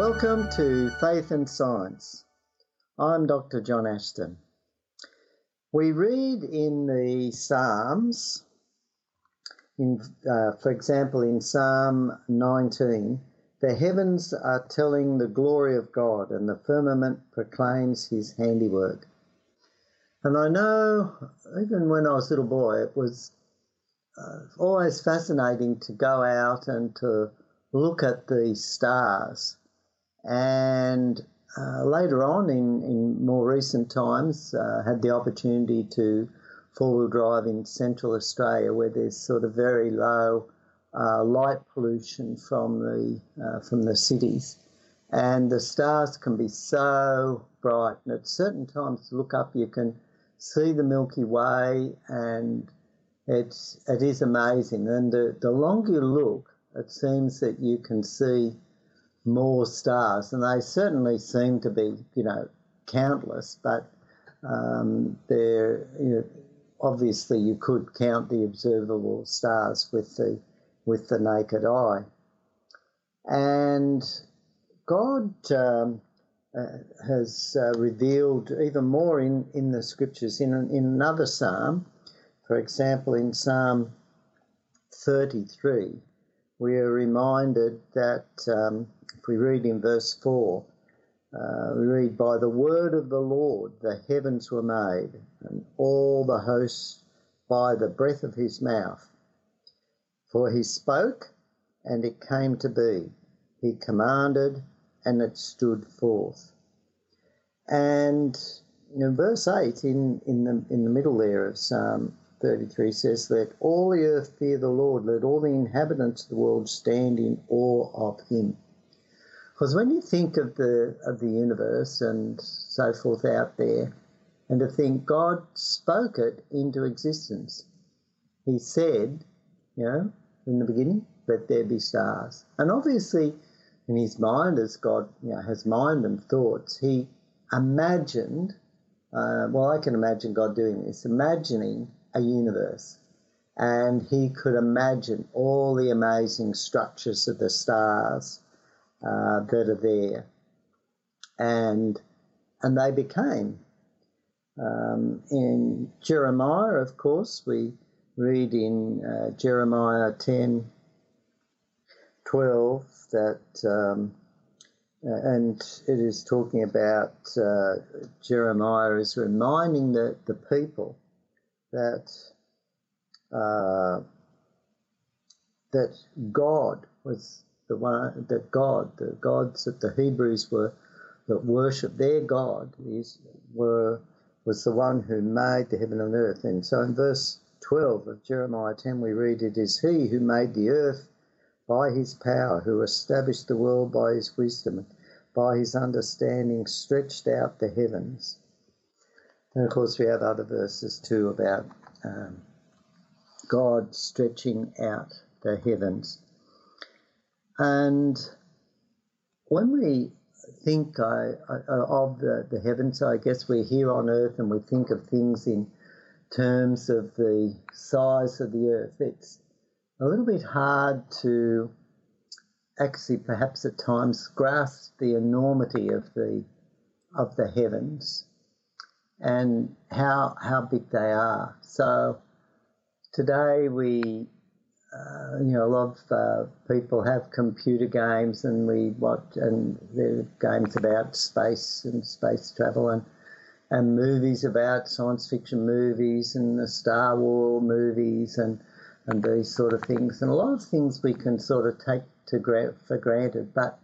Welcome to Faith and Science. I'm Dr. John Ashton. We read in the Psalms, in, uh, for example, in Psalm 19, the heavens are telling the glory of God, and the firmament proclaims his handiwork. And I know, even when I was a little boy, it was uh, always fascinating to go out and to look at the stars. And uh, later on, in, in more recent times, uh, had the opportunity to four wheel drive in central Australia where there's sort of very low uh, light pollution from the, uh, from the cities. And the stars can be so bright, and at certain times to look up, you can see the Milky Way, and it's it is amazing. And the, the longer you look, it seems that you can see more stars, and they certainly seem to be, you know, countless. But um, they're you know, obviously you could count the observable stars with the with the naked eye, and God um, uh, has uh, revealed even more in in the scriptures in in another psalm, for example, in Psalm thirty three we are reminded that um, if we read in verse 4, uh, we read, By the word of the Lord the heavens were made, and all the hosts by the breath of his mouth. For he spoke, and it came to be. He commanded, and it stood forth. And in verse 8, in, in, the, in the middle there of Psalm 33 says, Let all the earth fear the Lord, let all the inhabitants of the world stand in awe of him. Because when you think of the of the universe and so forth out there, and to think God spoke it into existence. He said, you know, in the beginning, let there be stars. And obviously, in his mind, as God you know, has mind and thoughts, he imagined, uh, well, I can imagine God doing this, imagining a universe. And he could imagine all the amazing structures of the stars uh, that are there. And, and they became. Um, in Jeremiah, of course, we read in uh, Jeremiah 10 12 that, um, uh, and it is talking about uh, Jeremiah is reminding the, the people that uh, that God was the one that God, the gods that the Hebrews were that worship their God is were was the one who made the heaven and earth. And so in verse 12 of Jeremiah 10 we read, It is he who made the earth by his power, who established the world by his wisdom, and by his understanding stretched out the heavens. And of course, we have other verses too about um, God stretching out the heavens. And when we think I, I, of the, the heavens, I guess we're here on earth and we think of things in terms of the size of the earth. It's a little bit hard to actually, perhaps at times, grasp the enormity of the of the heavens and how how big they are. So today we, uh, you know, a lot of uh, people have computer games, and we watch and there are games about space and space travel, and and movies about science fiction movies and the Star Wars movies and and these sort of things, and a lot of things we can sort of take to gra- for granted. But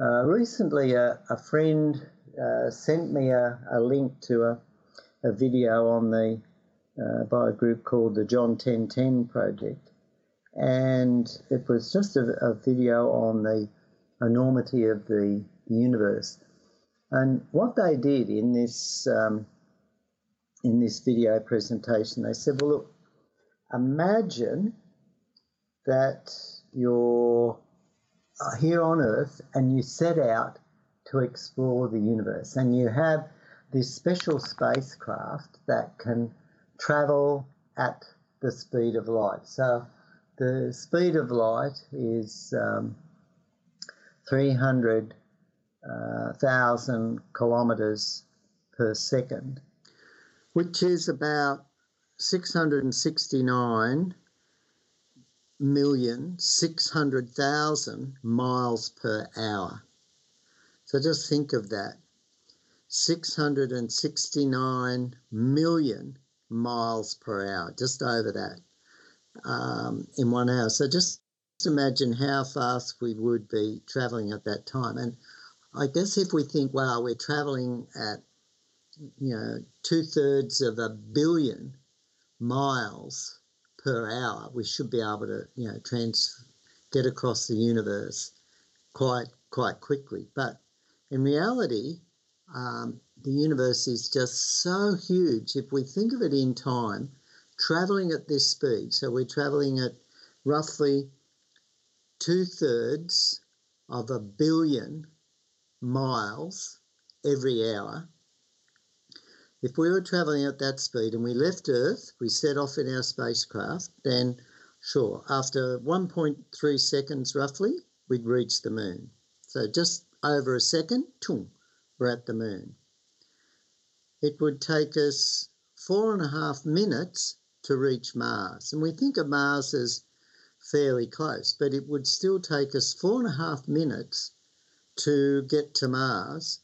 uh, recently, a, a friend uh, sent me a, a link to a a video on the uh, by a group called the John 1010 Project, and it was just a, a video on the enormity of the universe. And what they did in this um, in this video presentation, they said, "Well, look, imagine that you're here on Earth and you set out to explore the universe, and you have this special spacecraft that can travel at the speed of light. So the speed of light is um, 300 uh, kilometres per second, which is about 669 million 600,000 miles per hour. So just think of that 669 million miles per hour, just over that um, in one hour. So just imagine how fast we would be traveling at that time. And I guess if we think, wow, we're traveling at, you know, two thirds of a billion miles per hour, we should be able to, you know, trans get across the universe quite quite quickly. But in reality, um, the universe is just so huge. If we think of it in time, traveling at this speed, so we're traveling at roughly two thirds of a billion miles every hour. If we were traveling at that speed and we left Earth, we set off in our spacecraft, then sure, after 1.3 seconds roughly, we'd reach the moon. So just over a second, toom, we're at the moon. It would take us four and a half minutes to reach Mars. And we think of Mars as fairly close, but it would still take us four and a half minutes to get to Mars,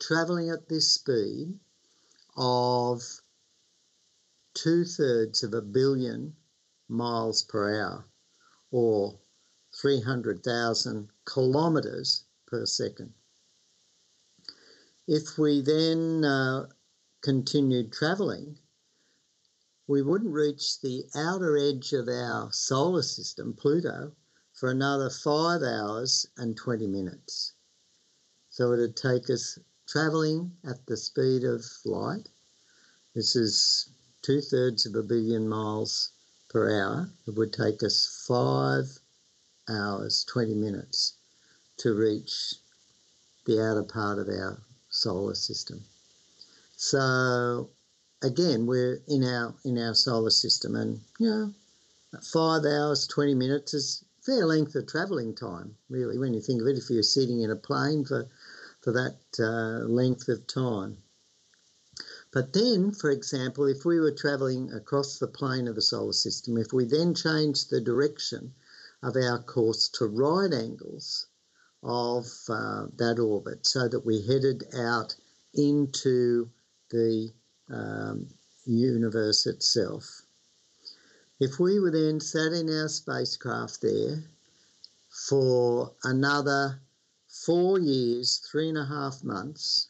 traveling at this speed of two thirds of a billion miles per hour or 300,000 kilometres per second. If we then uh, continued travelling, we wouldn't reach the outer edge of our solar system, Pluto, for another five hours and 20 minutes. So it'd take us travelling at the speed of light. This is two thirds of a billion miles per hour. It would take us five hours, 20 minutes to reach the outer part of our solar system. So again, we're in our in our solar system, and you know, five hours, twenty minutes is fair length of travelling time, really, when you think of it. If you're sitting in a plane for for that uh, length of time. But then, for example, if we were travelling across the plane of the solar system, if we then changed the direction of our course to right angles of uh, that orbit so that we headed out into the um, universe itself. If we were then sat in our spacecraft there for another four years, three and a half months,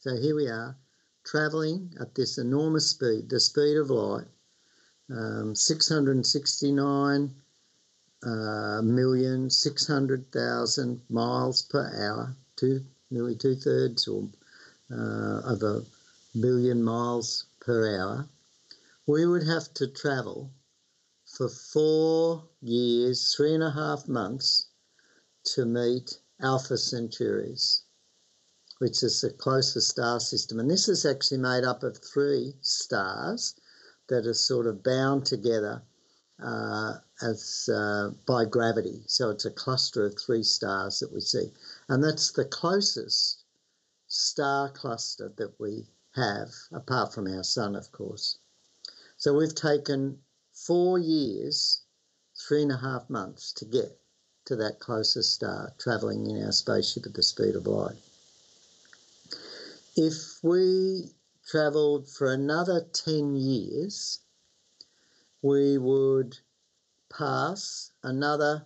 so here we are traveling at this enormous speed, the speed of light, um, 669 uh, million, 600,000 miles per hour, two, nearly two thirds or uh, of a billion miles per hour, we would have to travel for four years, three and a half months to meet Alpha Centaurus, which is the closest star system. And this is actually made up of three stars that are sort of bound together uh, as uh, by gravity. So it's a cluster of three stars that we see. And that's the closest star cluster that we have, apart from our sun, of course. So we've taken four years, three and a half months to get to that closest star, travelling in our spaceship at the speed of light. If we travelled for another 10 years, we would pass another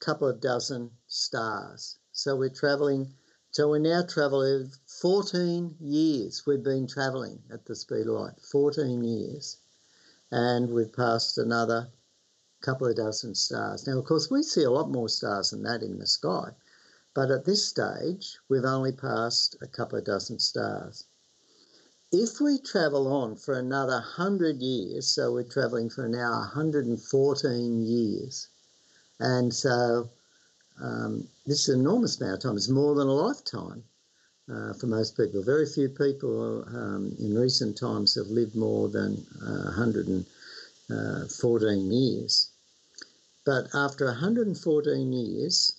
couple of dozen stars. So we're travelling so we now travel 14 years we've been travelling at the speed of light, 14 years. And we've passed another couple of dozen stars. Now, of course, we see a lot more stars than that in the sky. But at this stage, we've only passed a couple of dozen stars. If we travel on for another 100 years, so we're travelling for now 114 years, and so um, this is an enormous amount of time. It's more than a lifetime uh, for most people. Very few people um, in recent times have lived more than uh, 114 years. But after 114 years,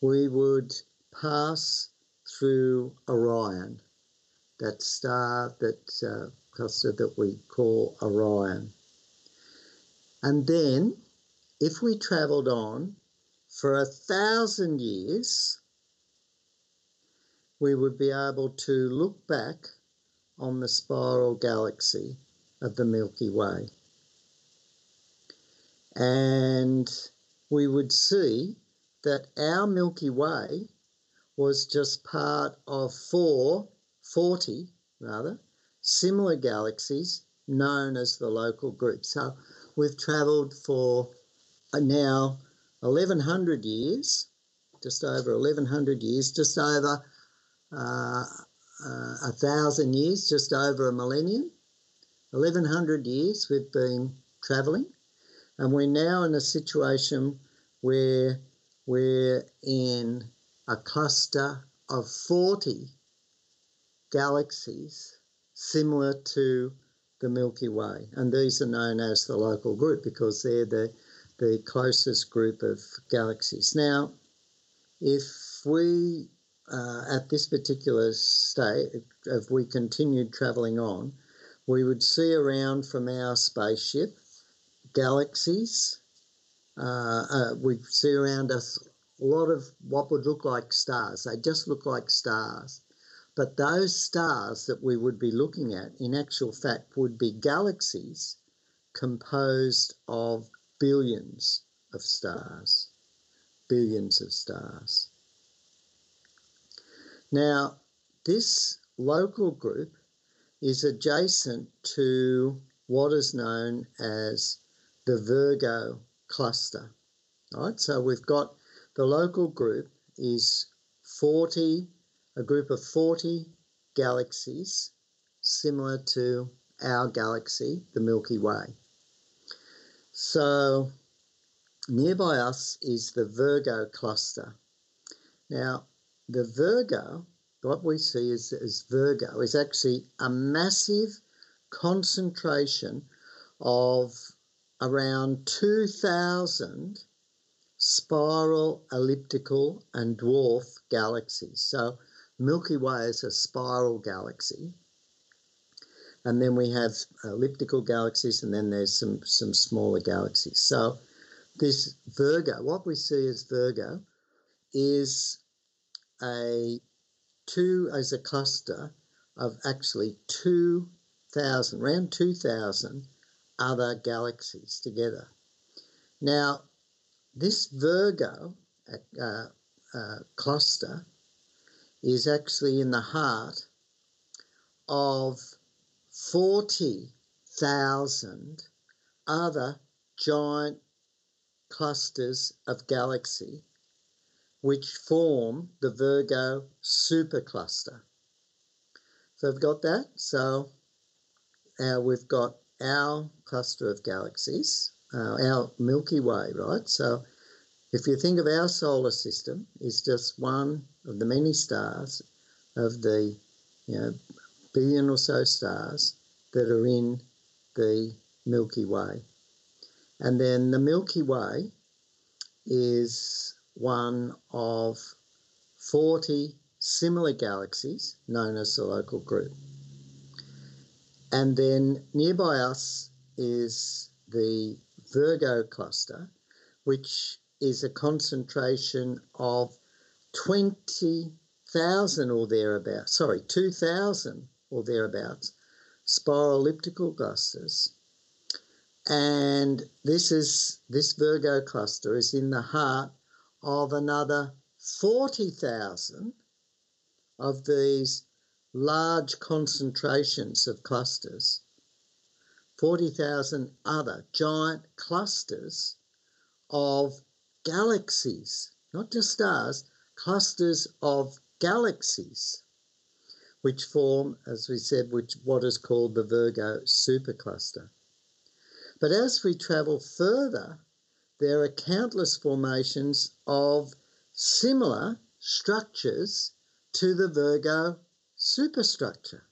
we would pass through Orion, that star, that uh, cluster that we call Orion. And then, if we travelled on for a thousand years, we would be able to look back on the spiral galaxy of the Milky Way. And we would see that our Milky Way was just part of four, 40 rather, similar galaxies known as the local group. So we've travelled for uh, now 1100 years, just over 1100 years, just over uh, uh, a thousand years, just over a millennium. 1100 years we've been travelling, and we're now in a situation where we're in a cluster of 40 galaxies similar to the Milky Way. And these are known as the local group because they're the, the closest group of galaxies. Now, if we, uh, at this particular state, if we continued travelling on, we would see around from our spaceship galaxies. Uh, uh, we see around us a lot of what would look like stars. They just look like stars. But those stars that we would be looking at, in actual fact, would be galaxies composed of billions of stars. Billions of stars. Now, this local group is adjacent to what is known as the Virgo cluster. Right, so we've got the local group is 40 a group of 40 galaxies similar to our galaxy, the Milky Way. So nearby us is the Virgo cluster. Now, the Virgo, what we see is, is Virgo, is actually a massive concentration of around 2,000 spiral, elliptical, and dwarf galaxies. So Milky Way is a spiral galaxy. And then we have elliptical galaxies, and then there's some, some smaller galaxies. So, this Virgo, what we see as Virgo, is a two as a cluster of actually 2,000, around 2,000 other galaxies together. Now, this Virgo uh, uh, cluster is actually in the heart of 40,000 other giant clusters of galaxy which form the Virgo supercluster. So we've got that. So uh, we've got our cluster of galaxies, uh, our Milky Way, right? So if you think of our solar system is just one of the many stars of the you know, billion or so stars that are in the Milky Way. And then the Milky Way is one of 40 similar galaxies known as the local group. And then nearby us is the Virgo cluster, which is a concentration of 20,000 or thereabouts, sorry, 2,000 or thereabouts spiral elliptical clusters. And this is this Virgo cluster is in the heart of another 40,000 of these large concentrations of clusters. 40,000 other giant clusters of galaxies, not just stars, clusters of galaxies, which form, as we said, which what is called the Virgo supercluster. But as we travel further, there are countless formations of similar structures to the Virgo superstructure.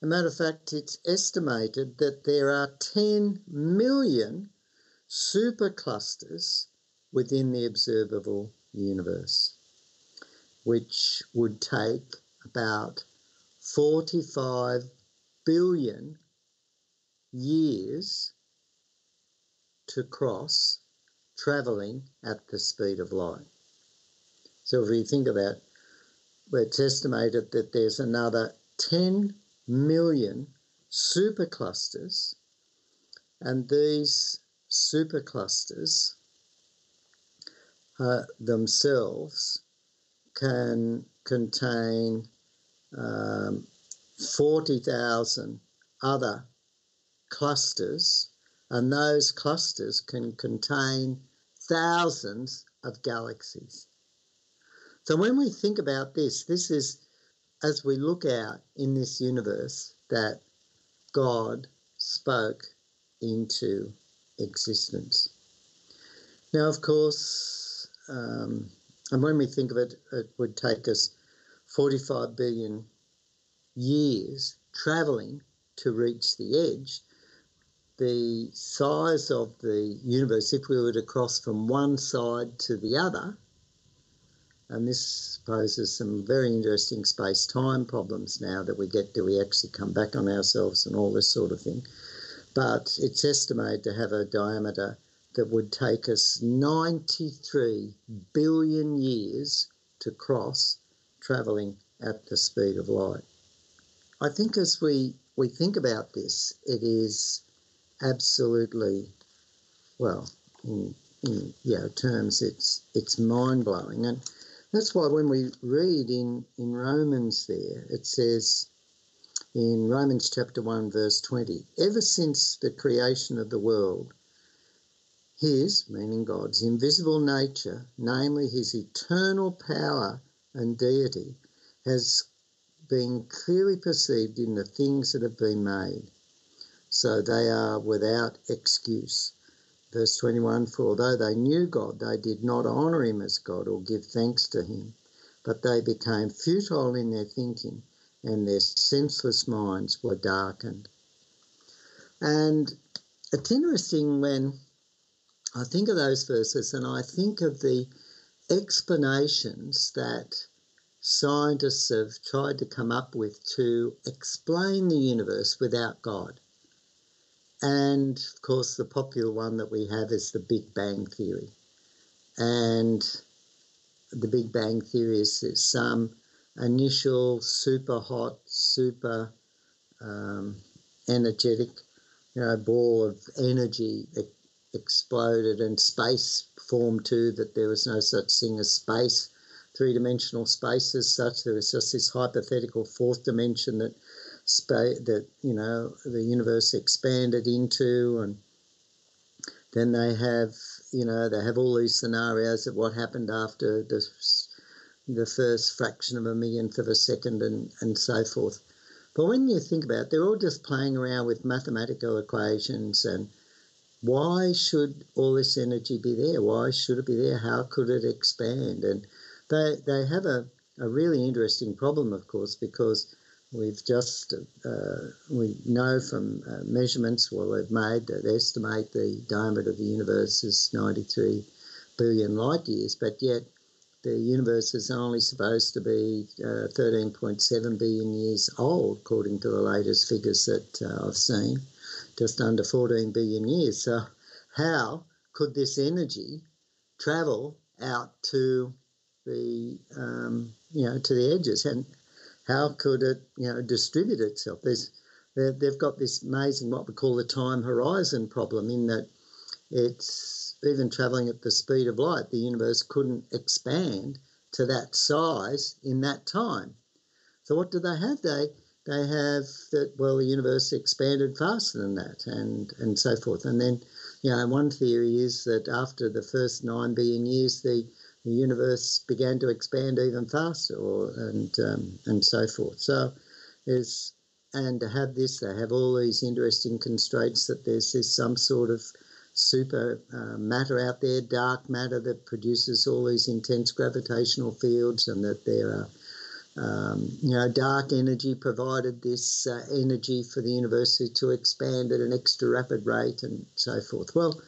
As a matter of fact, it's estimated that there are 10 million superclusters within the observable universe, which would take about 45 billion years to cross traveling at the speed of light. So if we think of that, it's estimated that there's another 10 million superclusters, and these superclusters uh, themselves can contain um, 40,000 other clusters, and those clusters can contain thousands of galaxies. So when we think about this, this is as we look out in this universe that God spoke into existence. Now, of course, um, and when we think of it, it would take us 45 billion years traveling to reach the edge. The size of the universe, if we were to cross from one side to the other, and this poses some very interesting space time problems now that we get do we actually come back on ourselves and all this sort of thing. But it's estimated to have a diameter that would take us 93 billion years to cross, travelling at the speed of light. I think as we, we think about this, it is absolutely, well, in, in yeah, terms, it's, it's mind blowing. And that's why when we read in, in Romans there, it says in Romans chapter 1, verse 20, ever since the creation of the world, his, meaning God's, invisible nature, namely his eternal power and deity, has been clearly perceived in the things that have been made. So they are without excuse. Verse 21 For although they knew God, they did not honour him as God or give thanks to him, but they became futile in their thinking, and their senseless minds were darkened. And it's interesting when I think of those verses and I think of the explanations that scientists have tried to come up with to explain the universe without God. And of course, the popular one that we have is the Big Bang Theory. And the Big Bang Theory is some initial super hot, super um, energetic, you know, ball of energy that exploded and space formed too, that there was no such thing as space, three dimensional space as such. There was just this hypothetical fourth dimension that space that you know the universe expanded into and then they have you know they have all these scenarios of what happened after the the first fraction of a millionth of a second and and so forth but when you think about it they're all just playing around with mathematical equations and why should all this energy be there? Why should it be there? How could it expand? And they they have a, a really interesting problem of course because We've just, uh, we know from uh, measurements, well, they've made that estimate the diameter of the universe is 93 billion light years, but yet the universe is only supposed to be uh, 13.7 billion years old, according to the latest figures that uh, I've seen, just under 14 billion years. So, how could this energy travel out to the um, you know to the edges? And how could it, you know, distribute itself? There's, they've got this amazing what we call the time horizon problem in that it's even traveling at the speed of light, the universe couldn't expand to that size in that time. So what do they have? They they have that well the universe expanded faster than that and and so forth. And then, you know, one theory is that after the first nine billion years the the universe began to expand even faster, or, and um, and so forth. So there's and to have this, they have all these interesting constraints that there's this some sort of super uh, matter out there, dark matter that produces all these intense gravitational fields, and that there are um, you know, dark energy provided this uh, energy for the universe to expand at an extra rapid rate and so forth. Well,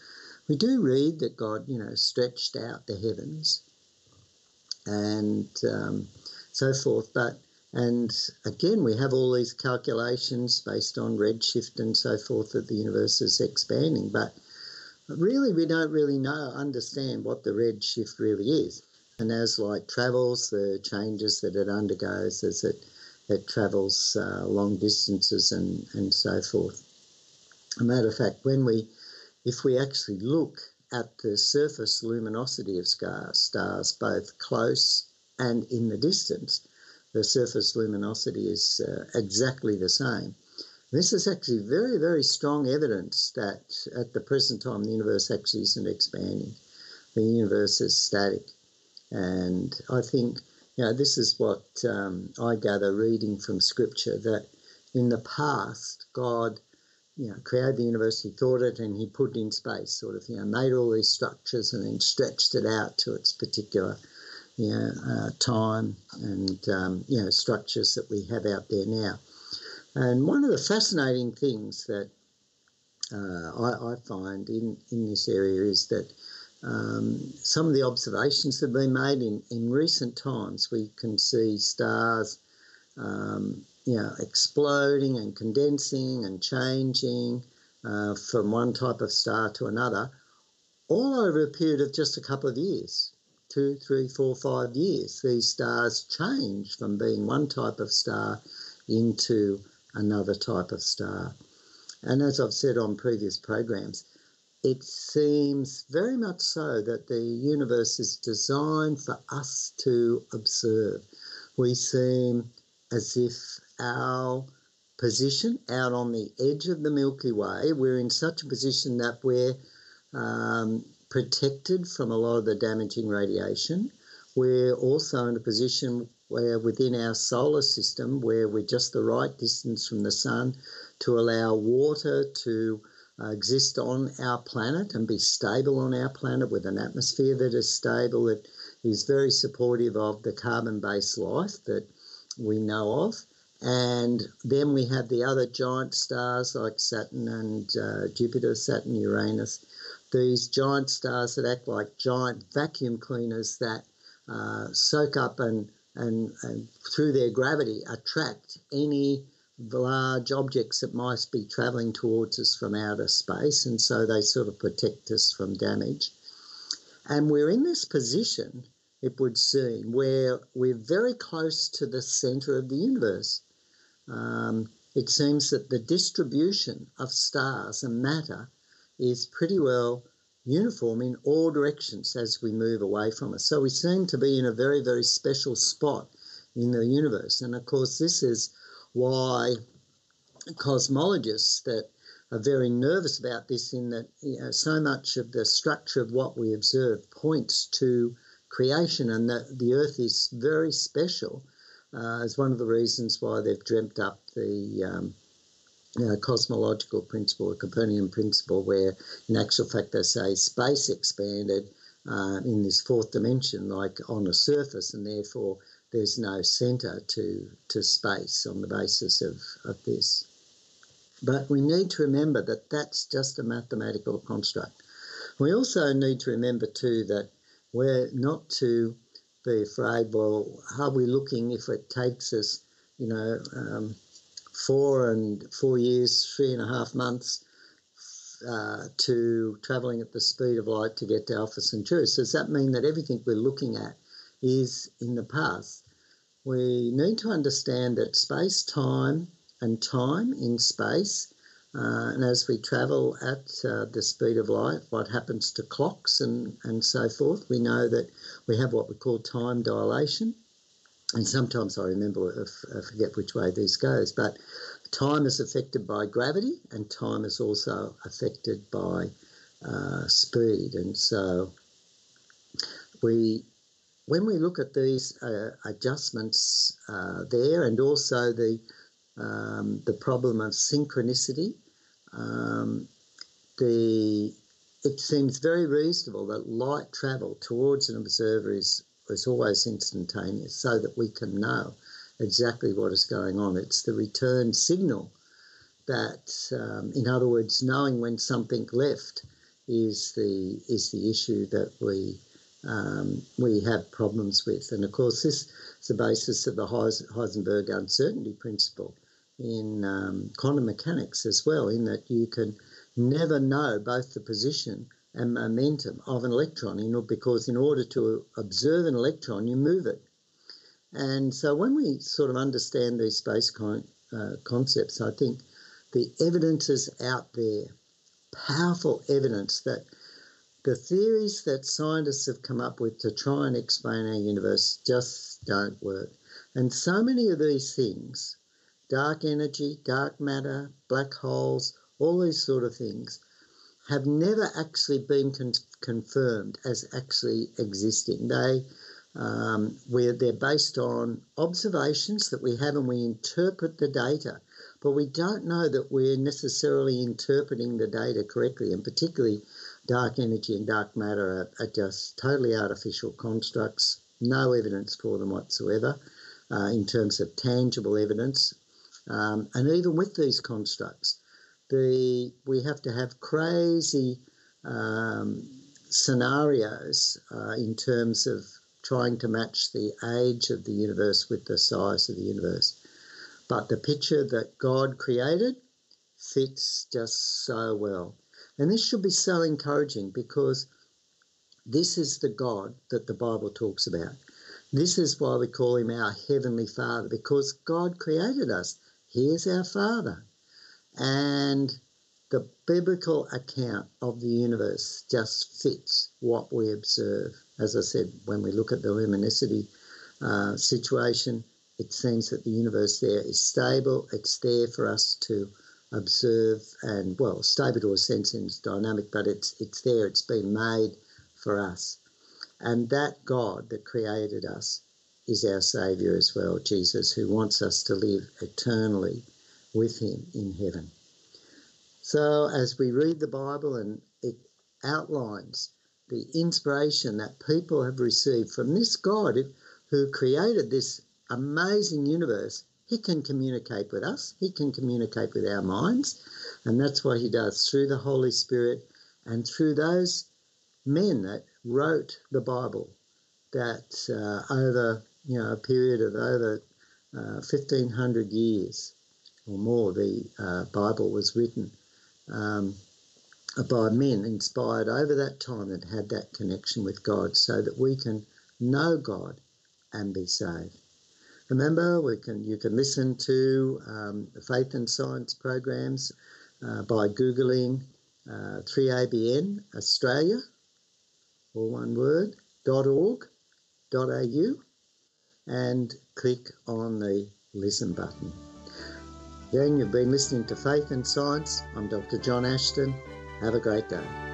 we do read that God, you know, stretched out the heavens and um, so forth. But and again, we have all these calculations based on redshift and so forth that the universe is expanding. But really, we don't really know, understand what the redshift really is. And as light travels, the changes that it undergoes as it, it travels uh, long distances and, and so forth. A matter of fact, when we, if we actually look at the surface luminosity of stars, both close and in the distance, the surface luminosity is uh, exactly the same. This is actually very, very strong evidence that at the present time the universe actually isn't expanding. The universe is static. And I think, you know, this is what um, I gather reading from scripture that in the past, God, you know, created the universe, he thought it and he put it in space, sort of, you know, made all these structures and then stretched it out to its particular you know, uh, time and um, you know structures that we have out there now. And one of the fascinating things that uh, I, I, find in, in this area is that um, some of the observations that have been made in, in recent times, we can see stars, um, you know, exploding and condensing and changing uh, from one type of star to another, all over a period of just a couple of years two, three, four, five years, these stars change from being one type of star into another type of star. And as I've said on previous programs, it seems very much so that the universe is designed for us to observe. We seem as if our position out on the edge of the Milky Way, we're in such a position that we're um, protected from a lot of the damaging radiation. We're also in a position where within our solar system, where we're just the right distance from the sun to allow water to uh, exist on our planet and be stable on our planet with an atmosphere that is stable, that is very supportive of the carbon based life that we know of. And then we have the other giant stars like Saturn and uh, Jupiter, Saturn, Uranus, these giant stars that act like giant vacuum cleaners that uh, soak up and, and, and through their gravity attract any large objects that might be travelling towards us from outer space, and so they sort of protect us from damage. And we're in this position, it would seem, where we're very close to the centre of the universe. Um, it seems that the distribution of stars and matter is pretty well uniform in all directions as we move away from us. So we seem to be in a very, very special spot in the universe. And of course, this is why cosmologists that are very nervous about this in that you know, so much of the structure of what we observe points to creation and that the earth is very special uh, is one of the reasons why they've dreamt up the um, uh, cosmological principle, the Copernican principle, where in actual fact they say space expanded uh, in this fourth dimension, like on a surface, and therefore there's no centre to, to space on the basis of, of this. But we need to remember that that's just a mathematical construct. We also need to remember too that we're not to be afraid, well, are we looking if it takes us, you know, um, four and four years, three and a half months uh, to travelling at the speed of light to get to Alpha Centaurus. Does that mean that everything we're looking at is in the past? We need to understand that space, time, and time in space, uh, and as we travel at uh, the speed of light, what happens to clocks and, and so forth, we know that we have what we call time dilation and sometimes I remember, I forget which way this goes, but time is affected by gravity and time is also affected by uh, speed. And so we, when we look at these uh, adjustments uh, there and also the, um, the problem of synchronicity, um, the, it seems very reasonable that light travel towards an observer is it's always instantaneous so that we can know exactly what is going on. It's the return signal that, um, in other words, knowing when something left is the is the issue that we um, we have problems with. And of course, this is the basis of the Heisenberg uncertainty principle in um, quantum mechanics as well, in that you can never know both the position and momentum of an electron because in order to observe an electron, you move it. And so when we sort of understand these space con- uh, concepts, I think the evidence is out there, powerful evidence that the theories that scientists have come up with to try and explain our universe just don't work. And so many of these things, dark energy, dark matter, black holes, all these sort of things, have never actually been con- confirmed as actually existing. They um, where they're based on observations that we have and we interpret the data, but we don't know that we're necessarily interpreting the data correctly, and particularly dark energy and dark matter are, are just totally artificial constructs, no evidence for them whatsoever uh, in terms of tangible evidence. Um, and even with these constructs, the we have to have crazy um, scenarios uh, in terms of trying to match the age of the universe with the size of the universe. But the picture that God created fits just so well. And this should be so encouraging because this is the God that the Bible talks about. This is why we call him our Heavenly Father, because God created us. He is our Father. And the biblical account of the universe just fits what we observe. As I said, when we look at the luminosity uh, situation, it seems that the universe there is stable, it's there for us to observe and well a sense and dynamic but it's it's there. It's been made for us. And that god that created us is our savior as well jesus who wants us to live eternally with him in heaven. So as we read the bible and it outlines the inspiration that people have received from this god who created this amazing universe he can communicate with us, He can communicate with our minds, and that's what He does through the Holy Spirit and through those men that wrote the Bible that uh, over you know a period of over uh, 1500 years or more the uh, Bible was written um, by men inspired over that time that had that connection with God so that we can know God and be saved. Remember, we can you can listen to um, faith and science programs uh, by googling uh, 3ABN Australia, or one word, .au, and click on the listen button. Again, you've been listening to Faith and Science. I'm Dr. John Ashton. Have a great day.